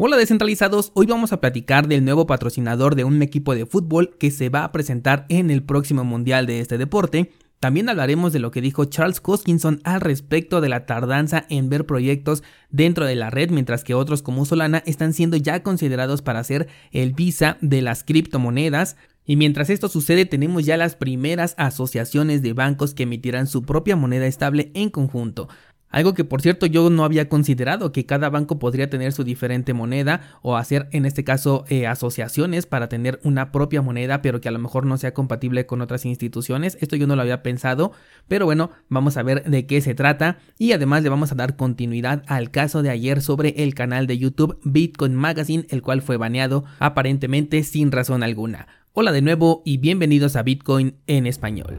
Hola descentralizados, hoy vamos a platicar del nuevo patrocinador de un equipo de fútbol que se va a presentar en el próximo mundial de este deporte. También hablaremos de lo que dijo Charles Hoskinson al respecto de la tardanza en ver proyectos dentro de la red, mientras que otros como Solana están siendo ya considerados para ser el visa de las criptomonedas. Y mientras esto sucede, tenemos ya las primeras asociaciones de bancos que emitirán su propia moneda estable en conjunto. Algo que por cierto yo no había considerado, que cada banco podría tener su diferente moneda o hacer en este caso eh, asociaciones para tener una propia moneda, pero que a lo mejor no sea compatible con otras instituciones. Esto yo no lo había pensado, pero bueno, vamos a ver de qué se trata y además le vamos a dar continuidad al caso de ayer sobre el canal de YouTube Bitcoin Magazine, el cual fue baneado aparentemente sin razón alguna. Hola de nuevo y bienvenidos a Bitcoin en español.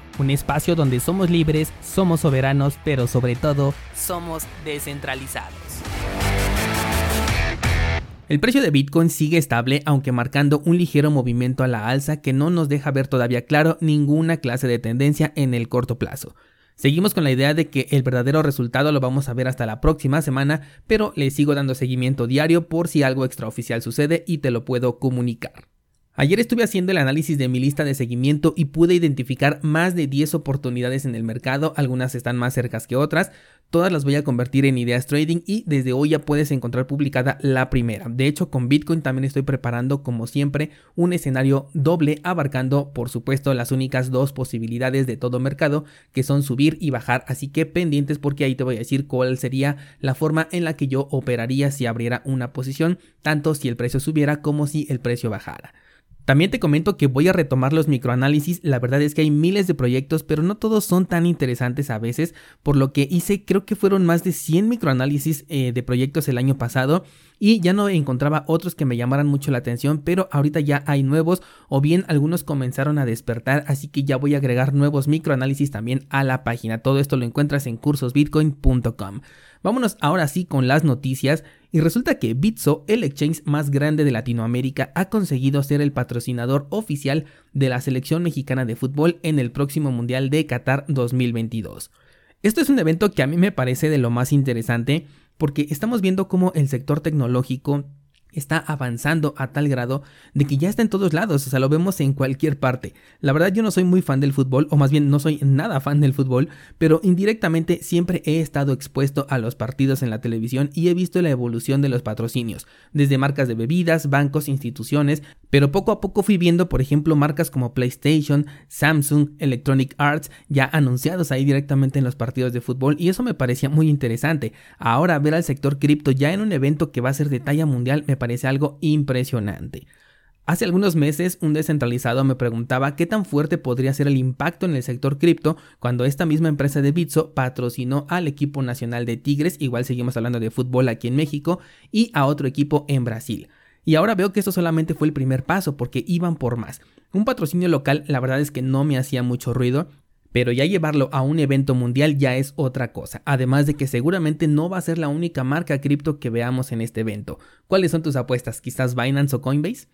un espacio donde somos libres, somos soberanos, pero sobre todo somos descentralizados. El precio de Bitcoin sigue estable aunque marcando un ligero movimiento a la alza que no nos deja ver todavía claro ninguna clase de tendencia en el corto plazo. Seguimos con la idea de que el verdadero resultado lo vamos a ver hasta la próxima semana, pero le sigo dando seguimiento diario por si algo extraoficial sucede y te lo puedo comunicar. Ayer estuve haciendo el análisis de mi lista de seguimiento y pude identificar más de 10 oportunidades en el mercado, algunas están más cercas que otras, todas las voy a convertir en ideas trading y desde hoy ya puedes encontrar publicada la primera. De hecho, con Bitcoin también estoy preparando como siempre un escenario doble abarcando por supuesto las únicas dos posibilidades de todo mercado que son subir y bajar, así que pendientes porque ahí te voy a decir cuál sería la forma en la que yo operaría si abriera una posición, tanto si el precio subiera como si el precio bajara. También te comento que voy a retomar los microanálisis, la verdad es que hay miles de proyectos, pero no todos son tan interesantes a veces, por lo que hice creo que fueron más de 100 microanálisis eh, de proyectos el año pasado y ya no encontraba otros que me llamaran mucho la atención, pero ahorita ya hay nuevos o bien algunos comenzaron a despertar, así que ya voy a agregar nuevos microanálisis también a la página. Todo esto lo encuentras en cursosbitcoin.com. Vámonos ahora sí con las noticias y resulta que Bitso, el exchange más grande de Latinoamérica, ha conseguido ser el patrocinador oficial de la selección mexicana de fútbol en el próximo Mundial de Qatar 2022. Esto es un evento que a mí me parece de lo más interesante porque estamos viendo cómo el sector tecnológico está avanzando a tal grado de que ya está en todos lados, o sea, lo vemos en cualquier parte. La verdad yo no soy muy fan del fútbol, o más bien no soy nada fan del fútbol, pero indirectamente siempre he estado expuesto a los partidos en la televisión y he visto la evolución de los patrocinios, desde marcas de bebidas, bancos, instituciones, pero poco a poco fui viendo, por ejemplo, marcas como PlayStation, Samsung, Electronic Arts, ya anunciados ahí directamente en los partidos de fútbol y eso me parecía muy interesante. Ahora ver al sector cripto ya en un evento que va a ser de talla mundial me parece algo impresionante. Hace algunos meses un descentralizado me preguntaba qué tan fuerte podría ser el impacto en el sector cripto cuando esta misma empresa de Bitso patrocinó al equipo nacional de Tigres, igual seguimos hablando de fútbol aquí en México, y a otro equipo en Brasil. Y ahora veo que esto solamente fue el primer paso porque iban por más. Un patrocinio local la verdad es que no me hacía mucho ruido, pero ya llevarlo a un evento mundial ya es otra cosa, además de que seguramente no va a ser la única marca cripto que veamos en este evento. ¿Cuáles son tus apuestas? ¿Quizás Binance o Coinbase?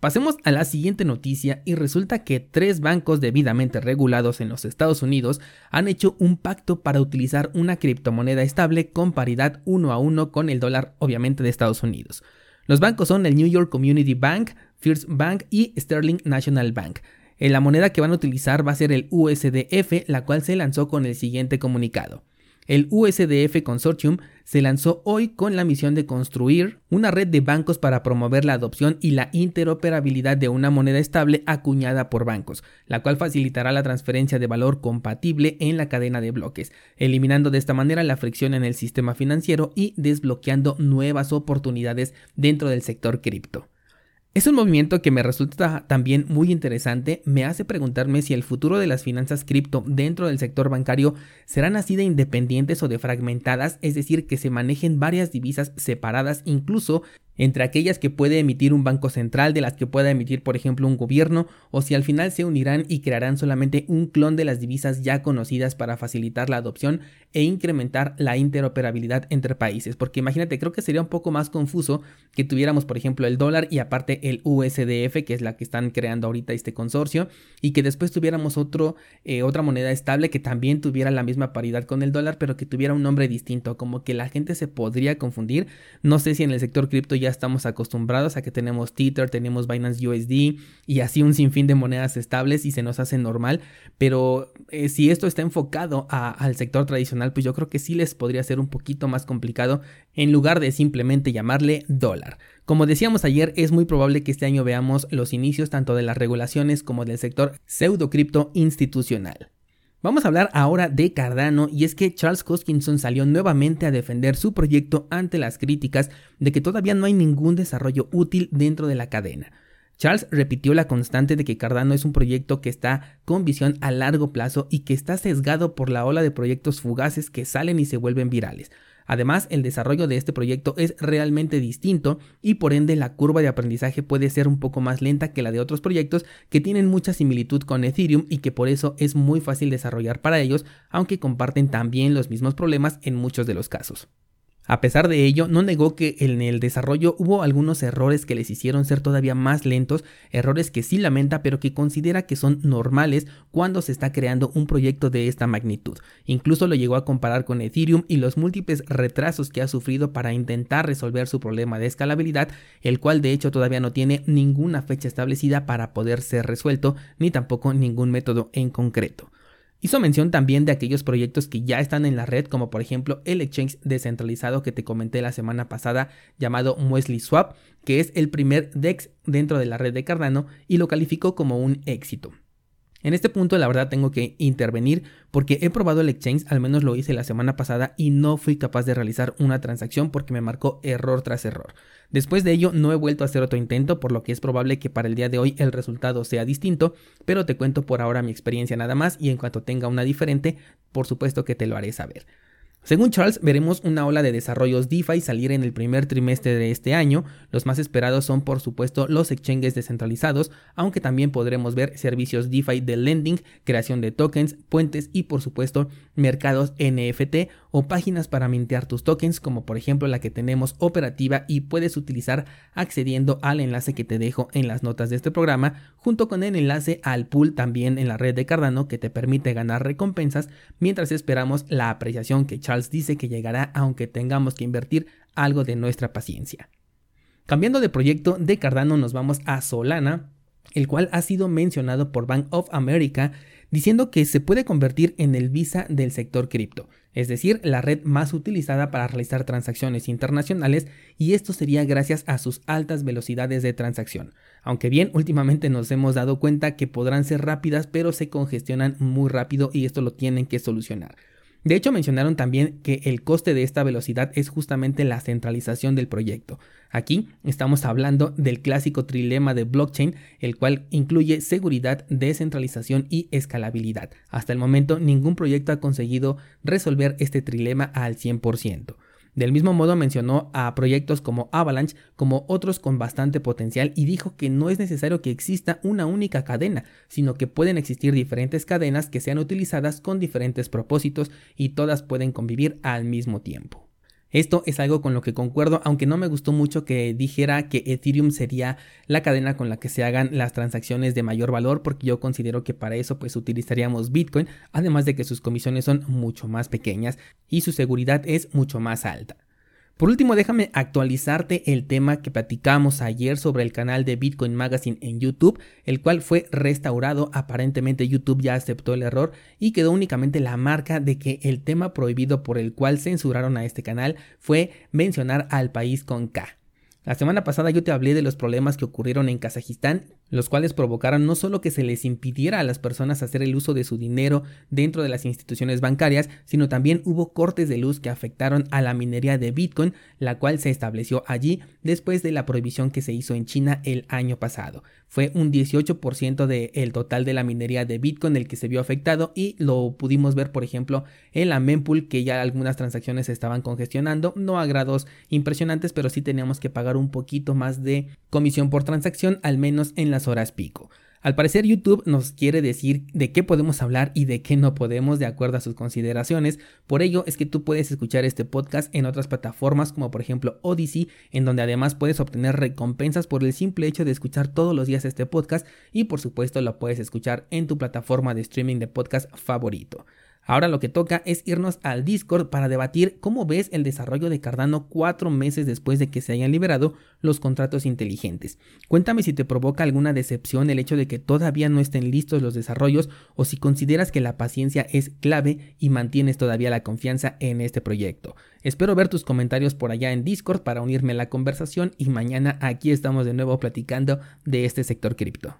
Pasemos a la siguiente noticia y resulta que tres bancos debidamente regulados en los Estados Unidos han hecho un pacto para utilizar una criptomoneda estable con paridad uno a uno con el dólar obviamente de Estados Unidos. Los bancos son el New York Community Bank, First Bank y Sterling National Bank. La moneda que van a utilizar va a ser el USDF, la cual se lanzó con el siguiente comunicado. El USDF Consortium se lanzó hoy con la misión de construir una red de bancos para promover la adopción y la interoperabilidad de una moneda estable acuñada por bancos, la cual facilitará la transferencia de valor compatible en la cadena de bloques, eliminando de esta manera la fricción en el sistema financiero y desbloqueando nuevas oportunidades dentro del sector cripto. Es un movimiento que me resulta también muy interesante, me hace preguntarme si el futuro de las finanzas cripto dentro del sector bancario serán así de independientes o de fragmentadas, es decir, que se manejen varias divisas separadas incluso entre aquellas que puede emitir un banco central, de las que pueda emitir por ejemplo un gobierno, o si al final se unirán y crearán solamente un clon de las divisas ya conocidas para facilitar la adopción e incrementar la interoperabilidad entre países. Porque imagínate, creo que sería un poco más confuso que tuviéramos por ejemplo el dólar y aparte el USDF, que es la que están creando ahorita este consorcio, y que después tuviéramos otro, eh, otra moneda estable que también tuviera la misma paridad con el dólar, pero que tuviera un nombre distinto, como que la gente se podría confundir. No sé si en el sector cripto ya estamos acostumbrados a que tenemos Tether, tenemos Binance USD y así un sinfín de monedas estables y se nos hace normal, pero eh, si esto está enfocado al sector tradicional, pues yo creo que sí les podría ser un poquito más complicado en lugar de simplemente llamarle dólar. Como decíamos ayer, es muy probable que este año veamos los inicios tanto de las regulaciones como del sector pseudo cripto institucional. Vamos a hablar ahora de Cardano y es que Charles Hoskinson salió nuevamente a defender su proyecto ante las críticas de que todavía no hay ningún desarrollo útil dentro de la cadena. Charles repitió la constante de que Cardano es un proyecto que está con visión a largo plazo y que está sesgado por la ola de proyectos fugaces que salen y se vuelven virales. Además, el desarrollo de este proyecto es realmente distinto y por ende la curva de aprendizaje puede ser un poco más lenta que la de otros proyectos que tienen mucha similitud con Ethereum y que por eso es muy fácil desarrollar para ellos, aunque comparten también los mismos problemas en muchos de los casos. A pesar de ello, no negó que en el desarrollo hubo algunos errores que les hicieron ser todavía más lentos, errores que sí lamenta pero que considera que son normales cuando se está creando un proyecto de esta magnitud. Incluso lo llegó a comparar con Ethereum y los múltiples retrasos que ha sufrido para intentar resolver su problema de escalabilidad, el cual de hecho todavía no tiene ninguna fecha establecida para poder ser resuelto, ni tampoco ningún método en concreto. Hizo mención también de aquellos proyectos que ya están en la red, como por ejemplo el exchange descentralizado que te comenté la semana pasada llamado Muesli Swap, que es el primer DEX dentro de la red de Cardano y lo calificó como un éxito. En este punto la verdad tengo que intervenir porque he probado el exchange, al menos lo hice la semana pasada y no fui capaz de realizar una transacción porque me marcó error tras error. Después de ello no he vuelto a hacer otro intento por lo que es probable que para el día de hoy el resultado sea distinto, pero te cuento por ahora mi experiencia nada más y en cuanto tenga una diferente, por supuesto que te lo haré saber. Según Charles, veremos una ola de desarrollos DeFi salir en el primer trimestre de este año. Los más esperados son, por supuesto, los exchanges descentralizados, aunque también podremos ver servicios DeFi de lending, creación de tokens, puentes y, por supuesto, mercados NFT o páginas para mintear tus tokens, como por ejemplo la que tenemos operativa y puedes utilizar accediendo al enlace que te dejo en las notas de este programa, junto con el enlace al pool también en la red de Cardano que te permite ganar recompensas mientras esperamos la apreciación que Charles dice que llegará aunque tengamos que invertir algo de nuestra paciencia. Cambiando de proyecto de Cardano nos vamos a Solana, el cual ha sido mencionado por Bank of America diciendo que se puede convertir en el Visa del sector cripto, es decir, la red más utilizada para realizar transacciones internacionales y esto sería gracias a sus altas velocidades de transacción. Aunque bien, últimamente nos hemos dado cuenta que podrán ser rápidas pero se congestionan muy rápido y esto lo tienen que solucionar. De hecho, mencionaron también que el coste de esta velocidad es justamente la centralización del proyecto. Aquí estamos hablando del clásico trilema de blockchain, el cual incluye seguridad, descentralización y escalabilidad. Hasta el momento, ningún proyecto ha conseguido resolver este trilema al 100%. Del mismo modo mencionó a proyectos como Avalanche como otros con bastante potencial y dijo que no es necesario que exista una única cadena, sino que pueden existir diferentes cadenas que sean utilizadas con diferentes propósitos y todas pueden convivir al mismo tiempo. Esto es algo con lo que concuerdo, aunque no me gustó mucho que dijera que Ethereum sería la cadena con la que se hagan las transacciones de mayor valor, porque yo considero que para eso pues utilizaríamos Bitcoin, además de que sus comisiones son mucho más pequeñas y su seguridad es mucho más alta. Por último, déjame actualizarte el tema que platicamos ayer sobre el canal de Bitcoin Magazine en YouTube, el cual fue restaurado. Aparentemente YouTube ya aceptó el error y quedó únicamente la marca de que el tema prohibido por el cual censuraron a este canal fue mencionar al país con K. La semana pasada yo te hablé de los problemas que ocurrieron en Kazajistán los cuales provocaron no solo que se les impidiera a las personas hacer el uso de su dinero dentro de las instituciones bancarias, sino también hubo cortes de luz que afectaron a la minería de Bitcoin, la cual se estableció allí después de la prohibición que se hizo en China el año pasado. Fue un 18% del total de la minería de Bitcoin el que se vio afectado y lo pudimos ver, por ejemplo, en la mempool que ya algunas transacciones se estaban congestionando, no a grados impresionantes, pero sí teníamos que pagar un poquito más de comisión por transacción, al menos en horas pico. Al parecer YouTube nos quiere decir de qué podemos hablar y de qué no podemos de acuerdo a sus consideraciones, por ello es que tú puedes escuchar este podcast en otras plataformas como por ejemplo Odyssey, en donde además puedes obtener recompensas por el simple hecho de escuchar todos los días este podcast y por supuesto lo puedes escuchar en tu plataforma de streaming de podcast favorito. Ahora lo que toca es irnos al Discord para debatir cómo ves el desarrollo de Cardano cuatro meses después de que se hayan liberado los contratos inteligentes. Cuéntame si te provoca alguna decepción el hecho de que todavía no estén listos los desarrollos o si consideras que la paciencia es clave y mantienes todavía la confianza en este proyecto. Espero ver tus comentarios por allá en Discord para unirme a la conversación y mañana aquí estamos de nuevo platicando de este sector cripto.